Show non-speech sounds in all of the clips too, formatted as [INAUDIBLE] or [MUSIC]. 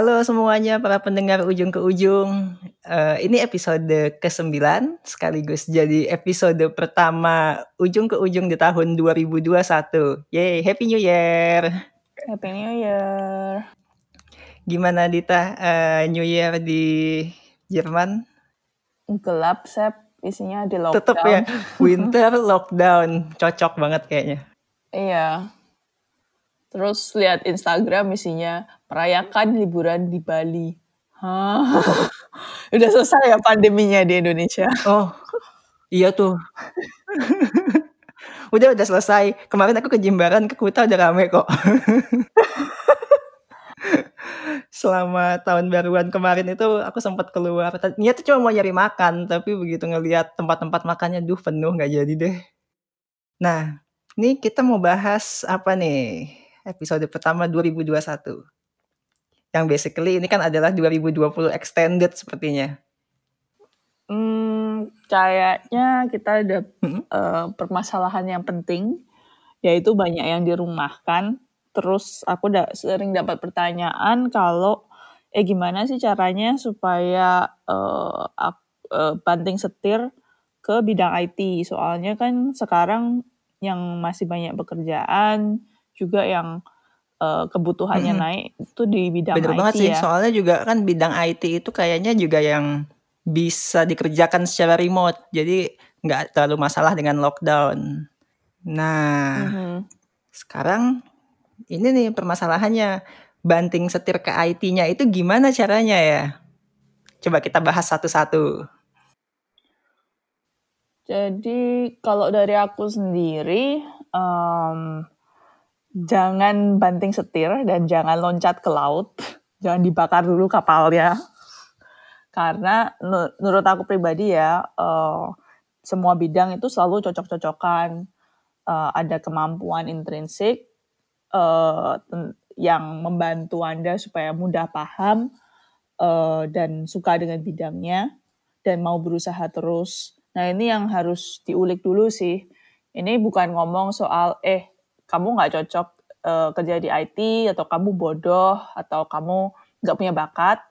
Halo semuanya para pendengar ujung ke ujung. Uh, ini episode ke-9 sekaligus jadi episode pertama ujung ke ujung di tahun 2021. Yeay, Happy New Year. Happy New Year. Gimana Dita uh, New Year di Jerman? Gelap, Sep. Isinya di lockdown. Tetep ya, winter lockdown. Cocok banget kayaknya. Iya. Terus lihat Instagram isinya merayakan liburan di Bali. Hah? [LAUGHS] Udah selesai ya pandeminya di Indonesia? Oh, iya tuh. [LAUGHS] udah udah selesai. Kemarin aku ke Jimbaran ke Kuta udah rame kok. [LAUGHS] Selama tahun baruan kemarin itu aku sempat keluar. Niat tuh cuma mau nyari makan, tapi begitu ngelihat tempat-tempat makannya, duh penuh nggak jadi deh. Nah, ini kita mau bahas apa nih? Episode pertama 2021 yang basically ini kan adalah 2020 extended sepertinya. Hmm, kayaknya kita ada hmm? uh, permasalahan yang penting, yaitu banyak yang dirumahkan. Terus aku udah sering dapat pertanyaan kalau eh gimana sih caranya supaya uh, uh, banting setir ke bidang IT. Soalnya kan sekarang yang masih banyak pekerjaan juga yang uh, kebutuhannya hmm. naik itu di bidang Bener IT banget sih, ya. soalnya juga kan bidang IT itu kayaknya juga yang bisa dikerjakan secara remote, jadi nggak terlalu masalah dengan lockdown. Nah, -hmm. sekarang ini nih permasalahannya, banting setir ke IT-nya itu gimana caranya ya? Coba kita bahas satu-satu. Jadi kalau dari aku sendiri, um, jangan banting setir dan jangan loncat ke laut. Jangan dibakar dulu kapalnya. Karena menurut aku pribadi ya, uh, semua bidang itu selalu cocok-cocokan. Uh, ada kemampuan intrinsik uh, yang membantu Anda supaya mudah paham uh, dan suka dengan bidangnya dan mau berusaha terus. Nah ini yang harus diulik dulu sih. Ini bukan ngomong soal eh kamu nggak cocok uh, kerja di IT atau kamu bodoh atau kamu nggak punya bakat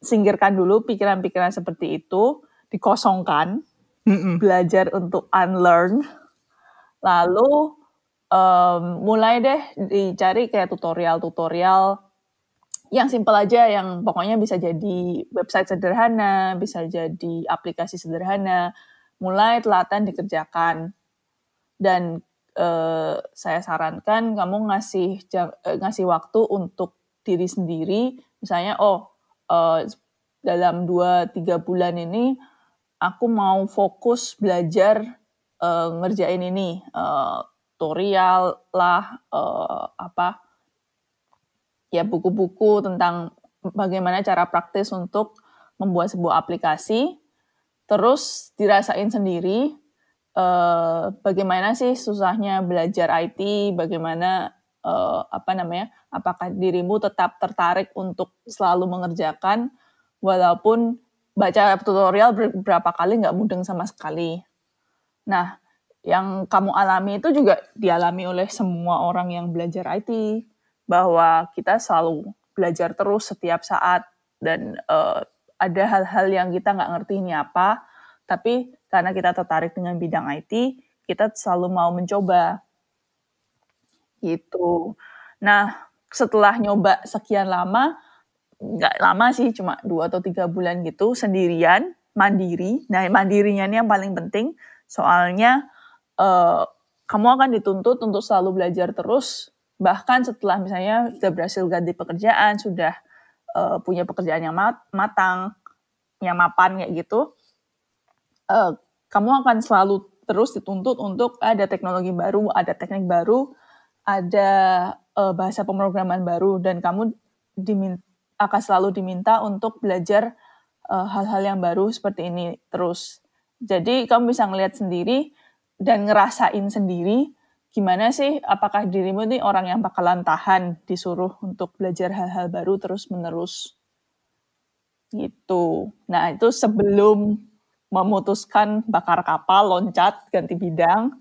singkirkan dulu pikiran-pikiran seperti itu dikosongkan Mm-mm. belajar untuk unlearn lalu um, mulai deh dicari kayak tutorial-tutorial yang simple aja yang pokoknya bisa jadi website sederhana bisa jadi aplikasi sederhana mulai telaten dikerjakan dan uh, saya sarankan kamu ngasih uh, ngasih waktu untuk diri sendiri. Misalnya oh uh, dalam 2 3 bulan ini aku mau fokus belajar uh, ngerjain ini uh, tutorial lah uh, apa ya buku-buku tentang bagaimana cara praktis untuk membuat sebuah aplikasi. Terus dirasain sendiri uh, bagaimana sih susahnya belajar IT, bagaimana uh, apa namanya, apakah dirimu tetap tertarik untuk selalu mengerjakan walaupun baca tutorial beberapa kali nggak mudeng sama sekali. Nah, yang kamu alami itu juga dialami oleh semua orang yang belajar IT bahwa kita selalu belajar terus setiap saat dan uh, ada hal-hal yang kita nggak ngerti ini apa, tapi karena kita tertarik dengan bidang IT, kita selalu mau mencoba. Gitu. Nah, setelah nyoba sekian lama, nggak lama sih, cuma dua atau tiga bulan gitu, sendirian, mandiri. Nah, mandirinya ini yang paling penting, soalnya uh, kamu akan dituntut untuk selalu belajar terus, bahkan setelah misalnya sudah berhasil ganti pekerjaan, sudah uh, punya pekerjaan yang mat matang, yang mapan kayak gitu, uh, kamu akan selalu terus dituntut untuk ada teknologi baru, ada teknik baru, ada uh, bahasa pemrograman baru, dan kamu dimin akan selalu diminta untuk belajar eh, hal-hal uh, yang baru seperti ini terus. Jadi kamu bisa ngelihat sendiri dan ngerasain sendiri gimana sih apakah dirimu ini orang yang bakalan tahan disuruh untuk belajar hal-hal baru terus menerus gitu. Nah itu sebelum memutuskan bakar kapal, loncat, ganti bidang.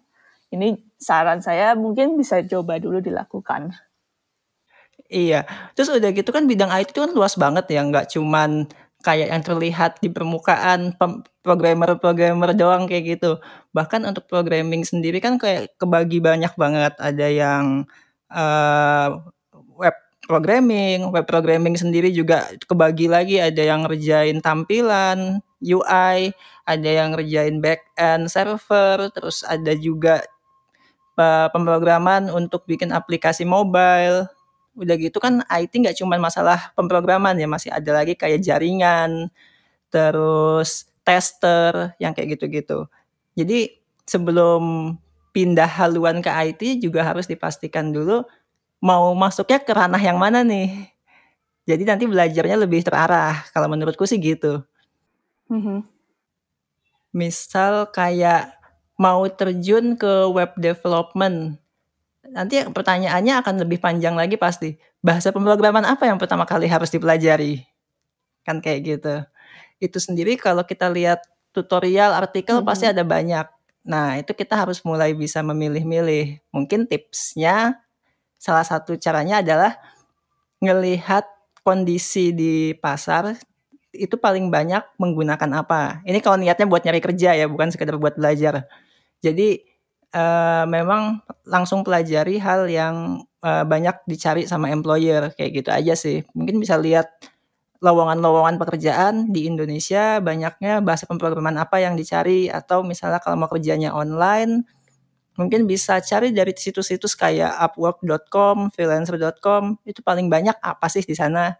Ini saran saya mungkin bisa coba dulu dilakukan. Iya, terus udah gitu kan bidang IT itu kan luas banget ya, nggak cuman kayak yang terlihat di permukaan programmer-programmer doang kayak gitu. Bahkan untuk programming sendiri kan kayak kebagi banyak banget, ada yang, eee, web programming, web programming sendiri juga kebagi lagi, ada yang ngerjain tampilan, UI, ada yang ngerjain backend server, terus ada juga, eee, pemrograman untuk bikin aplikasi mobile. Udah gitu kan IT nggak cuman masalah pemrograman ya, masih ada lagi kayak jaringan, terus tester, yang kayak gitu-gitu. Jadi sebelum pindah haluan ke IT juga harus dipastikan dulu mau masuknya ke ranah yang mana nih. Jadi nanti belajarnya lebih terarah, kalau menurutku sih gitu. Mhm. Misal kayak mau terjun ke web development, nanti pertanyaannya akan lebih panjang lagi pasti, bahasa pemrograman apa yang pertama kali harus dipelajari? Kan kayak gitu. Itu sendiri kalau kita lihat tutorial, artikel pasti Mhm. ada banyak. Nah, itu kita harus mulai bisa memilih-milih. Mungkin tipsnya, salah satu caranya adalah ngelihat kondisi di pasar, itu paling banyak menggunakan apa. Ini kalau niatnya buat nyari kerja ya, bukan sekedar buat belajar. Jadi, eee, memang langsung pelajari hal yang, eee, banyak dicari sama employer, kayak gitu aja sih. Mungkin bisa lihat lowongan-lowongan pekerjaan di Indonesia banyaknya bahasa pemrograman apa yang dicari, atau misalnya kalau mau kerjanya online, mungkin bisa cari dari situs-situs kayak upwork.com, freelancer.com, itu paling banyak apa sih di sana.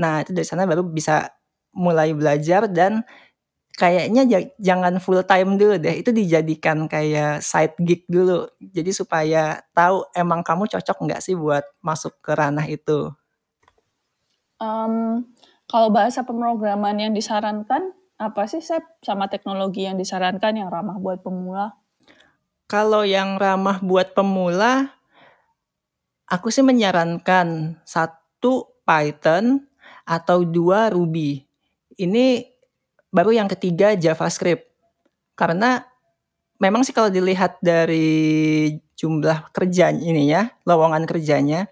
Nah, itu dari sana baru bisa mulai belajar dan kayaknya ja jangan full time dulu deh, itu dijadikan kayak side gig dulu. Jadi supaya tahu emang kamu cocok nggak sih buat masuk ke ranah itu. Mmm, kalau bahasa pemrograman yang disarankan, apa sih, Sep? Sama teknologi yang disarankan yang ramah buat pemula? Kalau yang ramah buat pemula aku sih menyarankan 1 Python atau 2 Ruby. Ini baru yang ketiga JavaScript. Karena memang sih kalau dilihat dari jumlah kerja ininya, lowongan kerjanya,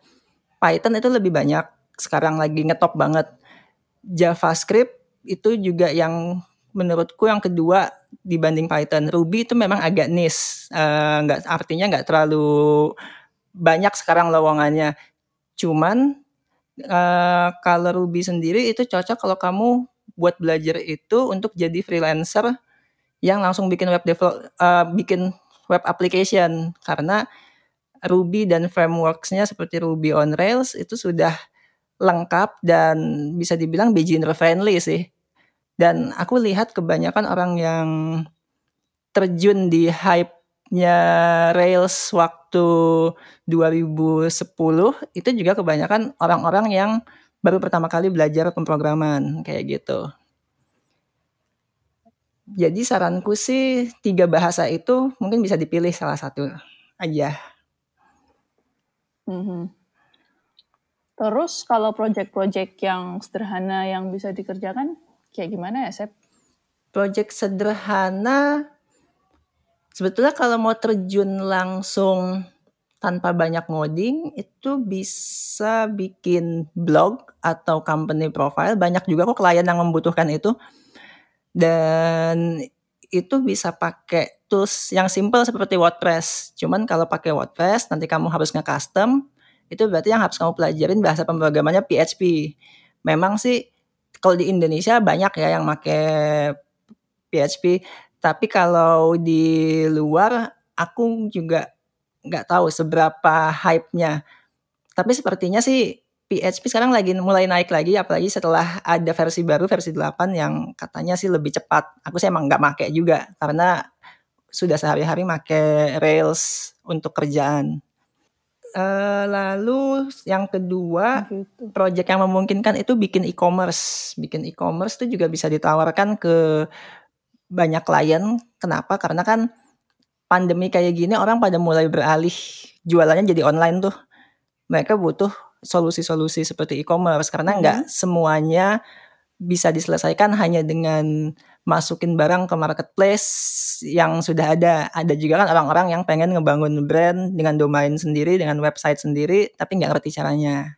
Python itu lebih banyak, sekarang lagi ngetop banget. JavaScript itu juga yang menurutku yang kedua dibanding Python. Ruby itu memang agak niche, eee, nggak artinya nggak terlalu banyak sekarang lowongannya. Cuman, eee, kalau Ruby sendiri itu cocok kalau kamu buat belajar itu untuk jadi freelancer yang langsung bikin web devel eee, bikin web application. Karena Ruby dan frameworks-nya seperti Ruby on Rails itu sudah lengkap dan bisa dibilang beginner friendly sih. Dan aku lihat kebanyakan orang yang terjun di hype-nya Rails waktu 2010, itu juga kebanyakan orang-orang yang baru pertama kali belajar pemrograman, kayak gitu. Jadi saranku sih 3 bahasa itu mungkin bisa dipilih salah satu aja. Mhm. Terus kalau project-project yang sederhana yang bisa dikerjakan, kayak gimana ya, Sep? Project sederhana sebetulnya kalau mau terjun langsung tanpa banyak ngoding, itu bisa bikin blog atau company profile, banyak juga kok klien yang membutuhkan itu. Dan itu bisa pakai tools yang simpel seperti WordPress. Cuman kalau pakai WordPress nanti kamu harus nge-custom, itu berarti yang harus kamu pelajarin bahasa pemrogramannya PHP. Memang sih kalau di Indonesia banyak ya yang make PHP, tapi kalau di luar aku juga nggak tahu seberapa hype-nya. Tapi sepertinya sih PHP sekarang lagi mulai naik lagi, apalagi setelah ada versi baru, versi 8 yang katanya sih lebih cepat. Aku sih emang nggak make juga, karena sudah sehari-hari make Rails untuk kerjaan. Eee, lalu yang kedua, gitu. project yang memungkinkan itu bikin e-commerce. Bikin e-commerce itu juga bisa ditawarkan ke banyak klien. Kenapa? Karena kan pandemi kayak gini orang pada mulai beralih jualannya jadi online tuh. Mereka butuh solusi-solusi seperti e-commerce karena nggak Mhm. semuanya bisa diselesaikan hanya dengan masukin barang ke marketplace yang sudah ada. Ada juga kan orang-orang yang pengen ngebangun brand dengan domain sendiri, dengan website sendiri, tapi nggak ngerti caranya.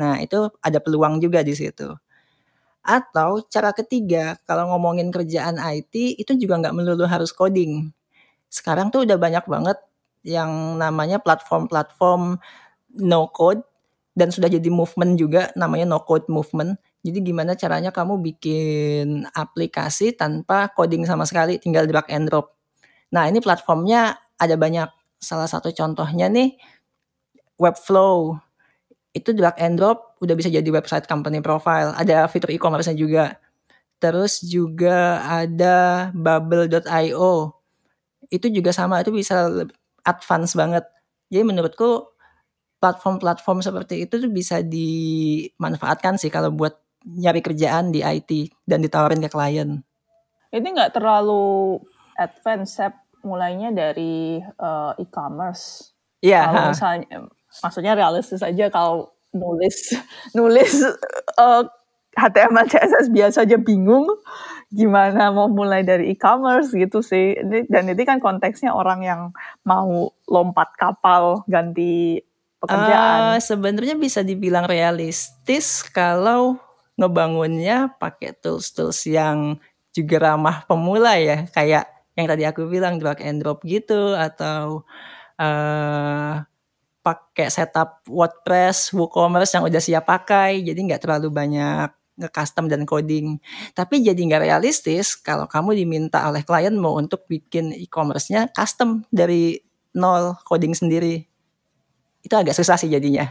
Nah, itu ada peluang juga di situ. Atau cara ketiga, kalau ngomongin kerjaan IT, itu juga nggak melulu harus coding. Sekarang tuh udah banyak banget yang namanya platform-platform no code dan sudah jadi movement juga namanya no code movement. Jadi gimana caranya kamu bikin aplikasi tanpa coding sama sekali, tinggal drag and drop. Nah, ini platformnya ada banyak. Salah satu contohnya nih Webflow. Itu drag and drop udah bisa jadi website company profile. Ada fitur e-commerce-nya juga. Terus juga ada bubble.io. Itu juga sama, itu bisa advance banget. Jadi menurutku platform-platform seperti itu tuh bisa dimanfaatkan sih kalau buat nyari kerjaan di IT dan ditawarin ke klien. Ini nggak terlalu advance, mulainya dari uh, e-commerce. Iya. Kalau misalnya, maksudnya realistis aja kalau nulis [LAUGHS] nulis uh, HTML CSS biasa aja bingung gimana mau mulai dari e-commerce gitu sih. Dan ini kan konteksnya orang yang mau lompat kapal ganti pekerjaan. Uh, Sebenarnya bisa dibilang realistis kalau ngebangunnya pakai tools-tools yang juga ramah pemula ya, kayak yang tadi aku bilang drag and drop gitu atau uh, pakai setup WordPress, WooCommerce yang udah siap pakai, jadi nggak terlalu banyak nge-custom dan coding. Tapi jadi nggak realistis kalau kamu diminta oleh klienmu untuk bikin e-commerce-nya custom dari nol coding sendiri. Itu agak susah sih jadinya.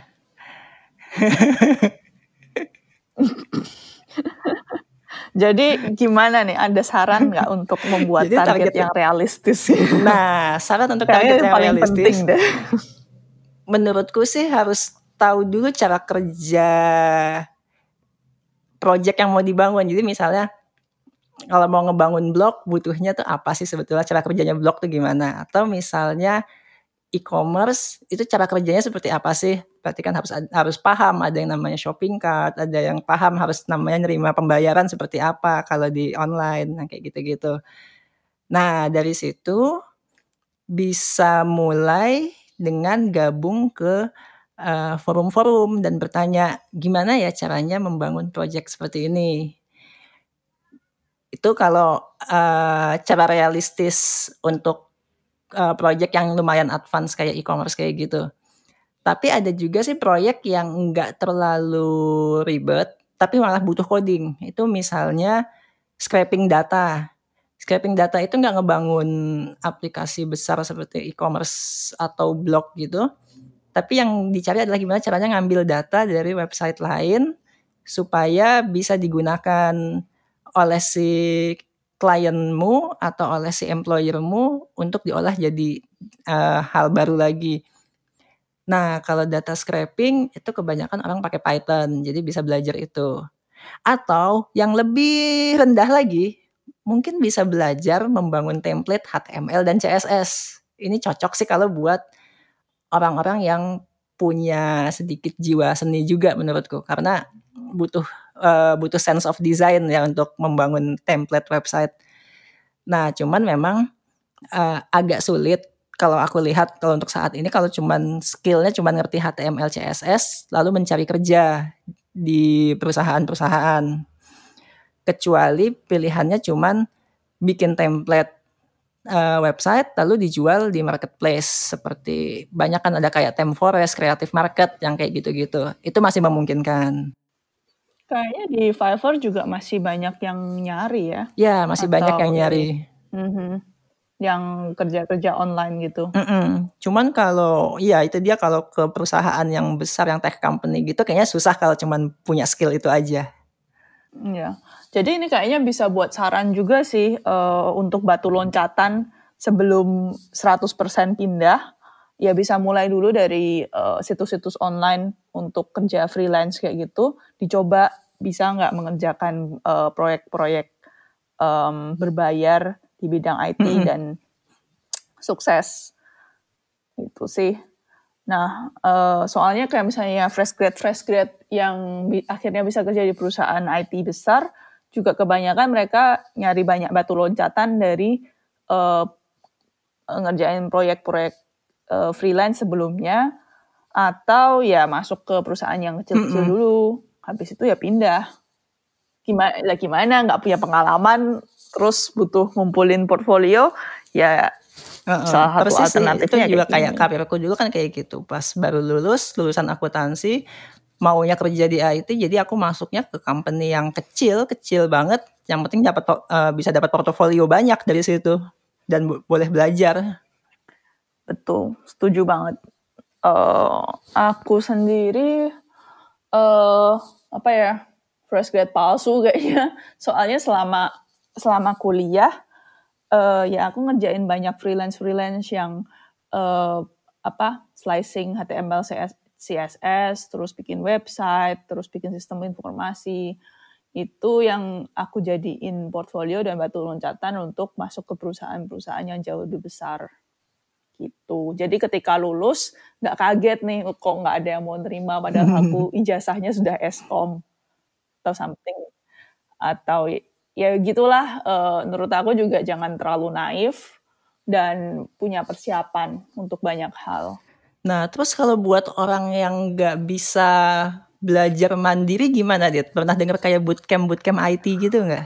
[LAUGHS] Jadi gimana nih, ada saran nggak untuk membuat Jadi target, target yang realistis? Nah, saran untuk target yang, yang paling realistis. Penting deh. Menurutku sih harus tahu dulu cara kerja project yang mau dibangun. Jadi misalnya kalau mau ngebangun blog butuhnya tuh apa sih sebetulnya cara kerjanya blog tuh gimana? Atau misalnya e-commerce itu cara kerjanya seperti apa sih? Berarti kan harus harus paham ada yang namanya shopping cart, ada yang paham harus namanya nerima pembayaran seperti apa kalau di online, nah kayak gitu-gitu. Nah, dari situ bisa mulai dengan gabung ke uh, forum-forum dan bertanya gimana ya caranya membangun project seperti ini. Itu kalau uh, cara realistis untuk uh, project yang lumayan advance kayak e-commerce kayak gitu. Tapi ada juga sih proyek yang nggak terlalu ribet, tapi malah butuh coding. Itu misalnya scraping data. Scraping data itu nggak ngebangun aplikasi besar seperti e-commerce atau blog gitu. Tapi yang dicari adalah gimana caranya ngambil data dari website lain supaya bisa digunakan oleh si klienmu atau oleh si employermu untuk diolah jadi uh, hal baru lagi. Nah, kalau data scraping itu kebanyakan orang pakai Python, jadi bisa belajar itu. Atau yang lebih rendah lagi, mungkin bisa belajar membangun template HTML dan CSS. Ini cocok sih kalau buat orang-orang yang punya sedikit jiwa seni juga menurutku karena butuh uh, butuh sense of design ya untuk membangun template website. Nah, cuman memang uh, agak sulit kalau aku lihat kalau untuk saat ini kalau cuman skillnya cuman ngerti HTML CSS lalu mencari kerja di perusahaan-perusahaan kecuali pilihannya cuman bikin template uh, website lalu dijual di marketplace seperti banyak kan ada kayak Temforest, Creative Market yang kayak gitu-gitu. Itu masih memungkinkan. Kayaknya di Fiverr juga masih banyak yang nyari ya? Ya, masih Atau banyak yang nyari. Mm -hmm. Yang kerja-kerja online gitu. Mm -mm. Cuman kalau, iya itu dia kalau ke perusahaan yang besar, yang tech company gitu kayaknya susah kalau cuman punya skill itu aja. Iya. Jadi ini kayaknya bisa buat saran juga sih uh, untuk batu loncatan sebelum 100% pindah ya bisa mulai dulu dari uh, situs-situs online untuk kerja freelance kayak gitu, dicoba bisa nggak mengerjakan uh, proyek-proyek um, berbayar di bidang IT mm -hmm. dan sukses itu sih. Nah, uh, soalnya kayak misalnya fresh grad fresh grad yang bi akhirnya bisa kerja di perusahaan IT besar, juga kebanyakan mereka nyari banyak batu loncatan dari uh, ngerjain proyek-proyek uh, freelance sebelumnya atau ya masuk ke perusahaan yang kecil-kecil Mhm. dulu. Habis itu ya pindah. Gimana lah gimana nggak punya pengalaman terus butuh ngumpulin portfolio ya Heeh, salah satu persis sih, itu alternatifnya juga kayak gini. karirku dulu kan kayak gitu, pas baru lulus, lulusan akuntansi, maunya kerja di IT, jadi aku masuknya ke company yang kecil, kecil banget, yang penting dapat eee, bisa dapat portofolio banyak dari situ, dan bo boleh belajar. Betul, setuju banget. Eee, aku sendiri, eee, apa ya, fresh grad palsu [LAUGHS] kayaknya. Soalnya selama selama kuliah, eee, ya aku ngerjain banyak freelance-freelance yang, eee, apa, slicing HTML, CS CSS, terus bikin website, terus bikin sistem informasi. Itu yang aku jadiin portfolio dan batu loncatan untuk masuk ke perusahaan-perusahaan yang jauh lebih besar, gitu. Jadi ketika lulus, nggak kaget nih, kok nggak ada yang mau nerima padahal [LAUGHS] aku ijazahnya sudah Eskom atau something. Atau ya gitulah, eee, menurut aku juga jangan terlalu naif dan punya persiapan untuk banyak hal. Nah, terus kalau buat orang yang nggak bisa belajar mandiri gimana, Dit? Pernah denger kayak bootcamp-bootcamp IT gitu nggak?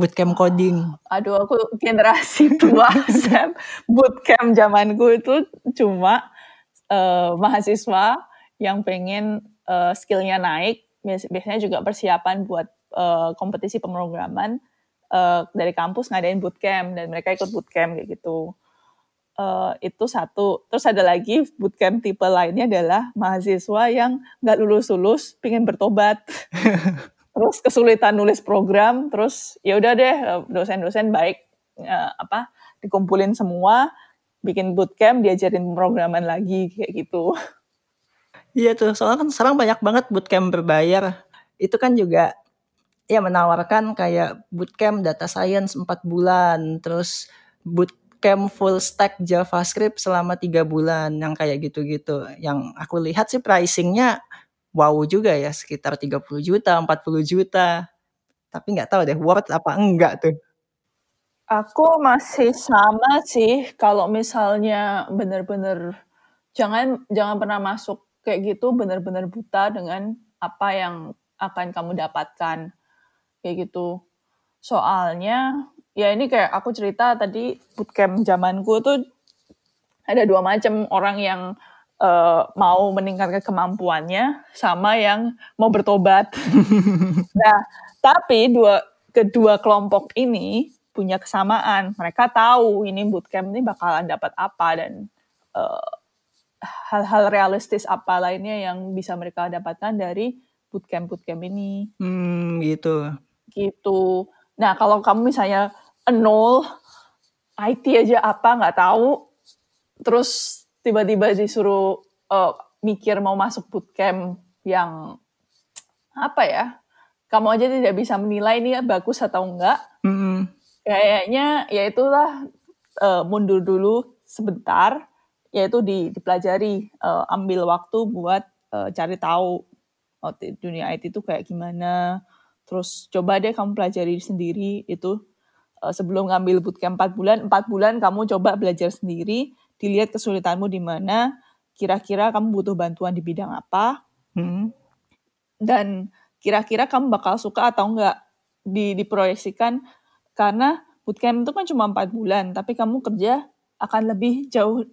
Bootcamp coding. Aduh, aku generasi [LAUGHS] tua, Sep. Bootcamp zamanku itu cuma, eee, mahasiswa yang pengen, eee, skill-nya naik, bias biasanya juga persiapan buat, eee, kompetisi pemrograman, eee, dari kampus ngadain bootcamp dan mereka ikut bootcamp kayak gitu. Eee, itu satu. Terus ada lagi bootcamp tipe lainnya adalah mahasiswa yang nggak lulus-lulus pengen bertobat. [LAUGHS] Terus kesulitan nulis program, terus ya udah deh, eee, dosen-dosen baik, eee, apa, dikumpulin semua, bikin bootcamp, diajarin pemrograman lagi, kayak gitu. Iya tuh, soalnya kan sekarang banyak banget bootcamp berbayar. Itu kan juga ya menawarkan kayak bootcamp data science 4 bulan, terus bootcamp full stack JavaScript selama 3 bulan, yang kayak gitu-gitu. Yang aku lihat sih pricing-nya wow juga ya, sekitar 30 juta, 40 juta. Tapi nggak tahu deh worth apa enggak tuh. Aku masih sama sih, kalau misalnya bener-bener jangan jangan pernah masuk kayak gitu bener-bener buta dengan apa yang akan kamu dapatkan, kayak gitu. Soalnya, ya ini kayak aku cerita tadi bootcamp zamanku tuh ada 2 macam, orang yang, eee, mau meningkatkan kemampuannya, sama yang mau bertobat. [LAUGHS] Nah, tapi dua kedua kelompok ini punya kesamaan, mereka tahu ini bootcamp ini bakalan dapat apa dan, eee, hal-hal realistis apa lainnya yang bisa mereka dapatkan dari bootcamp-bootcamp ini. Mmm, gitu. Gitu. Nah, kalau kamu misalnya nol, IT aja apa nggak tahu, terus tiba-tiba disuruh, eee, mikir mau masuk bootcamp yang apa ya, kamu aja tidak bisa menilai ini bagus atau enggak, Mhm. kayaknya ya itulah, eee, mundur dulu sebentar, yaitu di dipelajari, eee, ambil waktu buat, eee, cari tahu, oh dunia IT itu kayak gimana, terus coba deh kamu pelajari sendiri itu, eee, sebelum ngambil bootcamp 4 bulan, 4 bulan kamu coba belajar sendiri, dilihat kesulitanmu di mana, kira-kira kamu butuh bantuan di bidang apa Mhm. dan kira-kira kamu bakal suka atau enggak di diproyeksikan. Karena bootcamp itu kan cuma 4 bulan, tapi kamu kerja akan lebih jauh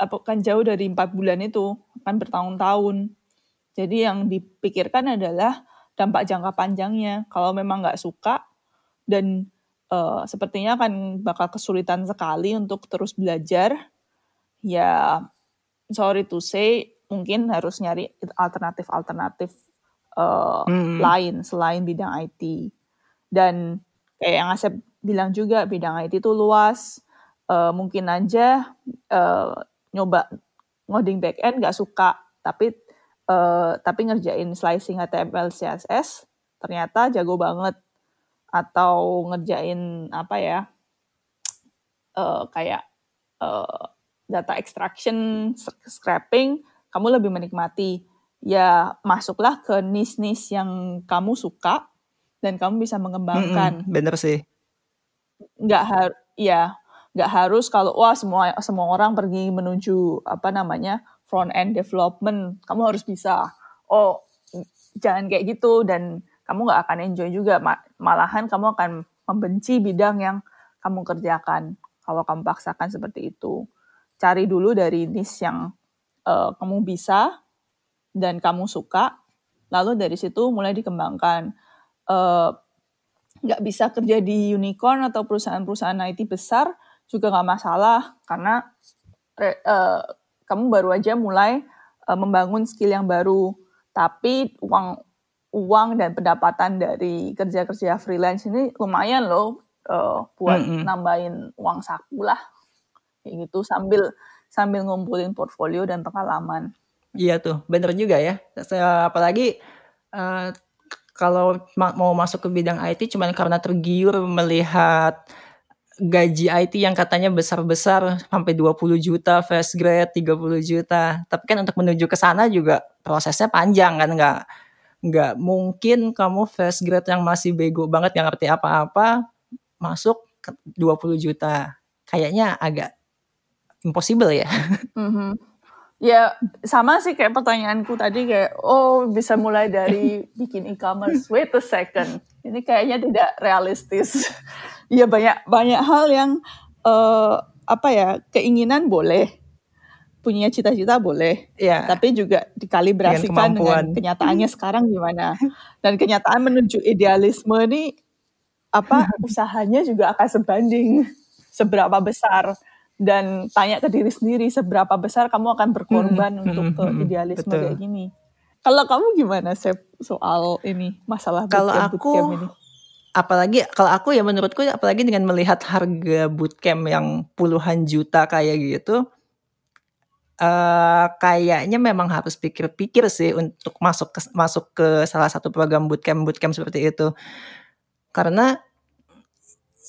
akan jauh dari 4 bulan itu, akan bertahun-tahun. Jadi yang dipikirkan adalah dampak jangka panjangnya. Kalau memang nggak suka dan, eee, sepertinya akan bakal kesulitan sekali untuk terus belajar, ya sorry to say, mungkin harus nyari alternatif-alternatif, eee, Mhm. lain selain bidang IT. Dan kayak yang Asep bilang juga, bidang IT itu luas, eee, mungkin aja, eee, nyoba ngoding backend nggak suka, tapi, eee, tapi ngerjain slicing HTML, CSS ternyata jago banget. Atau ngerjain apa ya, eee, kayak, eee, data extraction, scraping, kamu lebih menikmati. Ya masuklah ke niche-niche yang kamu suka dan kamu bisa mengembangkan. Mhm, bener sih. Nggak har iya, nggak harus kalau, wah semua semua orang pergi menuju apa namanya, front end development, kamu harus bisa. Oh, jangan kayak gitu dan kamu nggak akan enjoy juga. Malahan kamu akan membenci bidang yang kamu kerjakan kalau kamu paksakan seperti itu. Cari dulu dari niche yang uh, kamu bisa dan kamu suka, lalu dari situ mulai dikembangkan. Uh, bisa kerja di unicorn atau perusahaan-perusahaan IT besar juga nggak masalah karena uh, kamu baru aja mulai uh, membangun skill yang baru tapi uang uang dan pendapatan dari kerja-kerja freelance ini lumayan loh uh, buat mm -hmm. nambahin uang saku lah kayak gitu sambil sambil ngumpulin portfolio dan pengalaman. Iya tuh, bener juga ya. Apalagi uh, kalau ma mau masuk ke bidang IT cuma karena tergiur melihat gaji IT yang katanya besar-besar sampai 20 juta, fresh grade 30 juta. Tapi kan untuk menuju ke sana juga prosesnya panjang kan, nggak nggak mungkin kamu fresh grade yang masih bego banget yang ngerti apa-apa masuk ke 20 juta. Kayaknya agak impossible ya. [LAUGHS] Mm -hmm. Ya sama sih kayak pertanyaanku tadi kayak oh bisa mulai dari [LAUGHS] bikin e-commerce. Wait a second, ini kayaknya tidak realistis. [LAUGHS] ya banyak banyak hal yang uh, apa ya keinginan boleh, punya cita-cita boleh, ya. tapi juga dikalibrasikan dengan, dengan kenyataannya [LAUGHS] sekarang gimana. Dan kenyataan menuju idealisme ini apa [LAUGHS] usahanya juga akan sebanding seberapa besar dan tanya ke diri sendiri seberapa besar kamu akan berkorban hmm, untuk hmm, ke hmm, idealisme betul. kayak gini. Kalau kamu gimana Sep soal ini masalah kalau aku ini? apalagi kalau aku ya menurutku apalagi dengan melihat harga bootcamp yang puluhan juta kayak gitu uh, kayaknya memang harus pikir-pikir sih untuk masuk ke masuk ke salah satu program bootcamp bootcamp seperti itu karena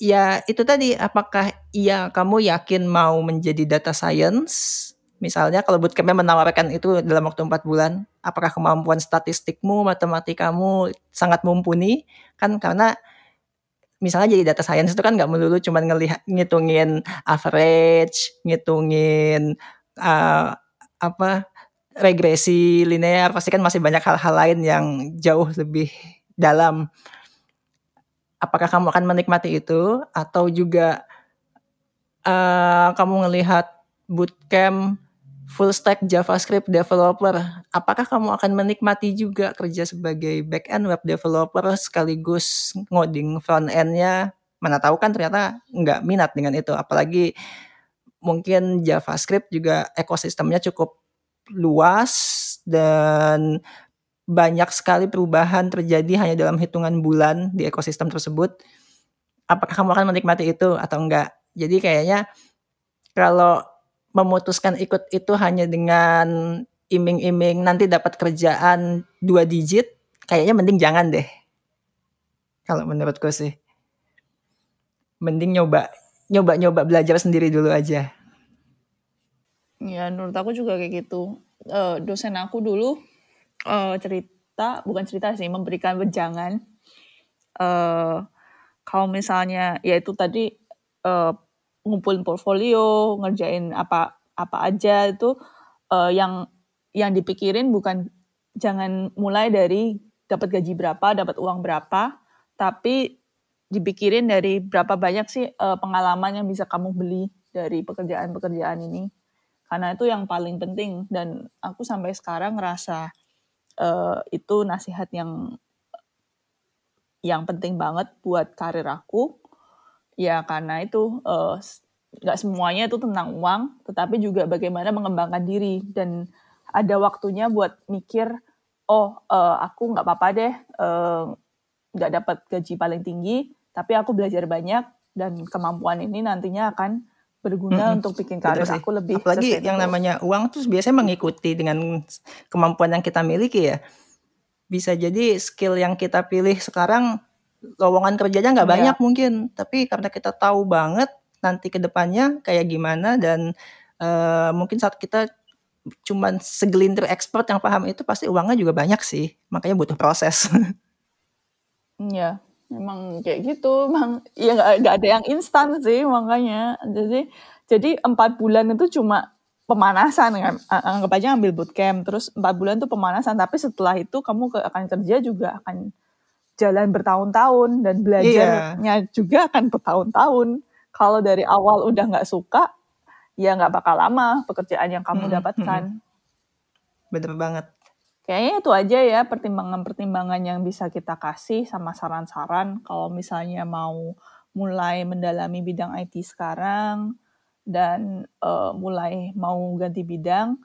ya itu tadi apakah iya kamu yakin mau menjadi data science misalnya kalau bootcampnya menawarkan itu dalam waktu empat bulan apakah kemampuan statistikmu matematikamu sangat mumpuni? Kan karena misalnya jadi data science itu kan nggak melulu cuma ngelihat ngitungin average ngitungin uh, apa regresi linear pasti kan masih banyak hal-hal lain yang jauh lebih dalam. Apakah kamu akan menikmati itu? Atau juga uh, kamu melihat bootcamp full stack JavaScript developer, apakah kamu akan menikmati juga kerja sebagai back end web developer sekaligus ngoding front endnya? Mana tahu kan ternyata nggak minat dengan itu, apalagi mungkin JavaScript juga ekosistemnya cukup luas dan banyak sekali perubahan terjadi hanya dalam hitungan bulan di ekosistem tersebut. Apakah kamu akan menikmati itu atau enggak? Jadi kayaknya kalau memutuskan ikut itu hanya dengan iming-iming nanti dapat kerjaan dua digit, kayaknya mending jangan deh. Kalau menurutku sih. Mending nyoba nyoba-nyoba belajar sendiri dulu aja. Ya, menurut aku juga kayak gitu. Uh, dosen aku dulu uh, cerita, bukan cerita sih, memberikan wejangan. Uh, kalau misalnya, ya itu tadi uh, ngumpulin portfolio, ngerjain apa apa aja itu uh, yang yang dipikirin bukan jangan mulai dari dapat gaji berapa, dapat uang berapa, tapi dipikirin dari berapa banyak sih uh, pengalaman yang bisa kamu beli dari pekerjaan-pekerjaan ini. Karena itu yang paling penting dan aku sampai sekarang ngerasa uh, itu nasihat yang yang penting banget buat karir aku ya karena itu nggak uh, semuanya itu tentang uang tetapi juga bagaimana mengembangkan diri. Dan ada waktunya buat mikir oh uh, aku nggak apa-apa deh nggak uh, dapat gaji paling tinggi tapi aku belajar banyak dan kemampuan ini nantinya akan berguna hmm, untuk bikin karir aku lebih apalagi yang namanya uang tuh biasanya mengikuti dengan kemampuan yang kita miliki ya. Bisa jadi skill yang kita pilih sekarang lowongan kerjanya nggak yeah. banyak mungkin tapi karena kita tahu banget nanti ke depannya kayak gimana dan uh, mungkin saat kita cuman segelintir expert yang paham itu pasti uangnya juga banyak sih makanya butuh proses. [LAUGHS] Iya, Emang kayak gitu, emang ya nggak ada yang instan sih makanya. Jadi jadi empat bulan itu cuma pemanasan kan anggap aja ambil bootcamp terus empat bulan tuh pemanasan tapi setelah itu kamu ke, akan kerja juga akan jalan bertahun-tahun dan belajarnya yeah. juga akan bertahun-tahun. Kalau dari awal udah nggak suka ya nggak bakal lama pekerjaan yang kamu hmm, dapatkan. Hmm. bener banget. Kayaknya itu aja ya pertimbangan-pertimbangan yang bisa kita kasih sama saran-saran. Kalau misalnya mau mulai mendalami bidang IT sekarang dan uh, mulai mau ganti bidang,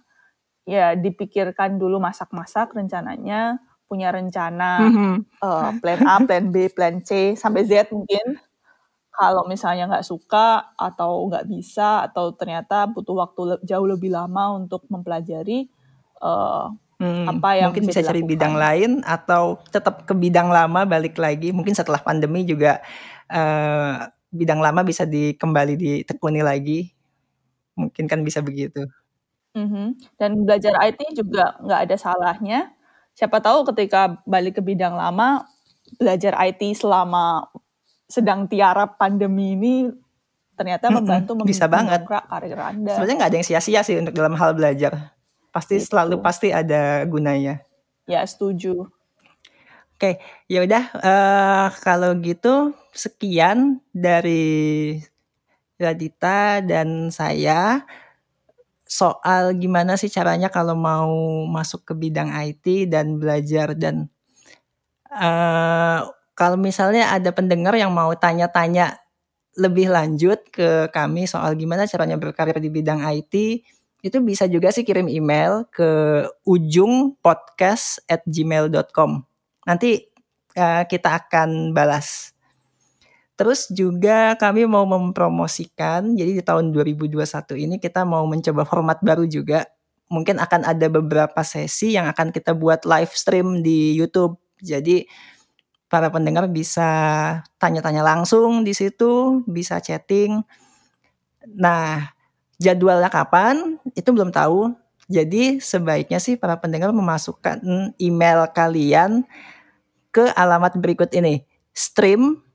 ya dipikirkan dulu masak-masak rencananya, punya rencana mm-hmm. uh, plan A, plan B, plan C sampai Z mungkin. Kalau misalnya nggak suka atau nggak bisa atau ternyata butuh waktu jauh lebih lama untuk mempelajari uh, hmm, apa yang mungkin bisa, bisa cari bidang lain atau tetap ke bidang lama balik lagi. Mungkin setelah pandemi juga uh, bidang lama bisa dikembali ditekuni lagi. Mungkin kan bisa begitu. Mm-hmm. Dan belajar IT juga nggak ada salahnya. Siapa tahu ketika balik ke bidang lama, belajar IT selama sedang tiara pandemi ini ternyata membantu mm-hmm. bisa banget karir Anda. Sebenarnya nggak ada yang sia-sia sih untuk dalam hal belajar. Pasti gitu. selalu pasti ada gunanya. Ya, setuju. Oke, ya udah uh, kalau gitu sekian dari Radita dan saya soal gimana sih caranya kalau mau masuk ke bidang IT dan belajar dan uh, kalau misalnya ada pendengar yang mau tanya-tanya lebih lanjut ke kami soal gimana caranya berkarir di bidang IT itu bisa juga sih kirim email ke ujung podcast at gmail.com nanti uh, kita akan balas Terus juga kami mau mempromosikan, jadi di tahun 2021 ini kita mau mencoba format baru juga. Mungkin akan ada beberapa sesi yang akan kita buat live stream di YouTube. Jadi para pendengar bisa tanya-tanya langsung di situ, bisa chatting. Nah, jadwalnya kapan? Itu belum tahu. Jadi sebaiknya sih para pendengar memasukkan email kalian ke alamat berikut ini. Stream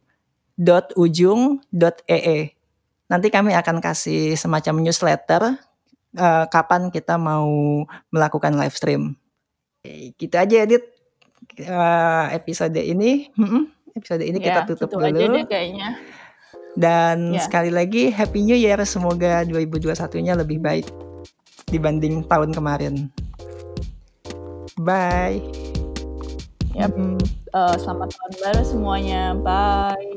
ujung.ee. Nanti kami akan kasih semacam newsletter uh, kapan kita mau melakukan live stream. Oke, gitu aja Edit uh, episode ini. episode ini ya, kita tutup gitu dulu. Aja deh kayaknya. Dan ya. sekali lagi Happy New Year, semoga 2021-nya lebih baik dibanding tahun kemarin. Bye. Yep. Uh, selamat tahun baru semuanya. Bye.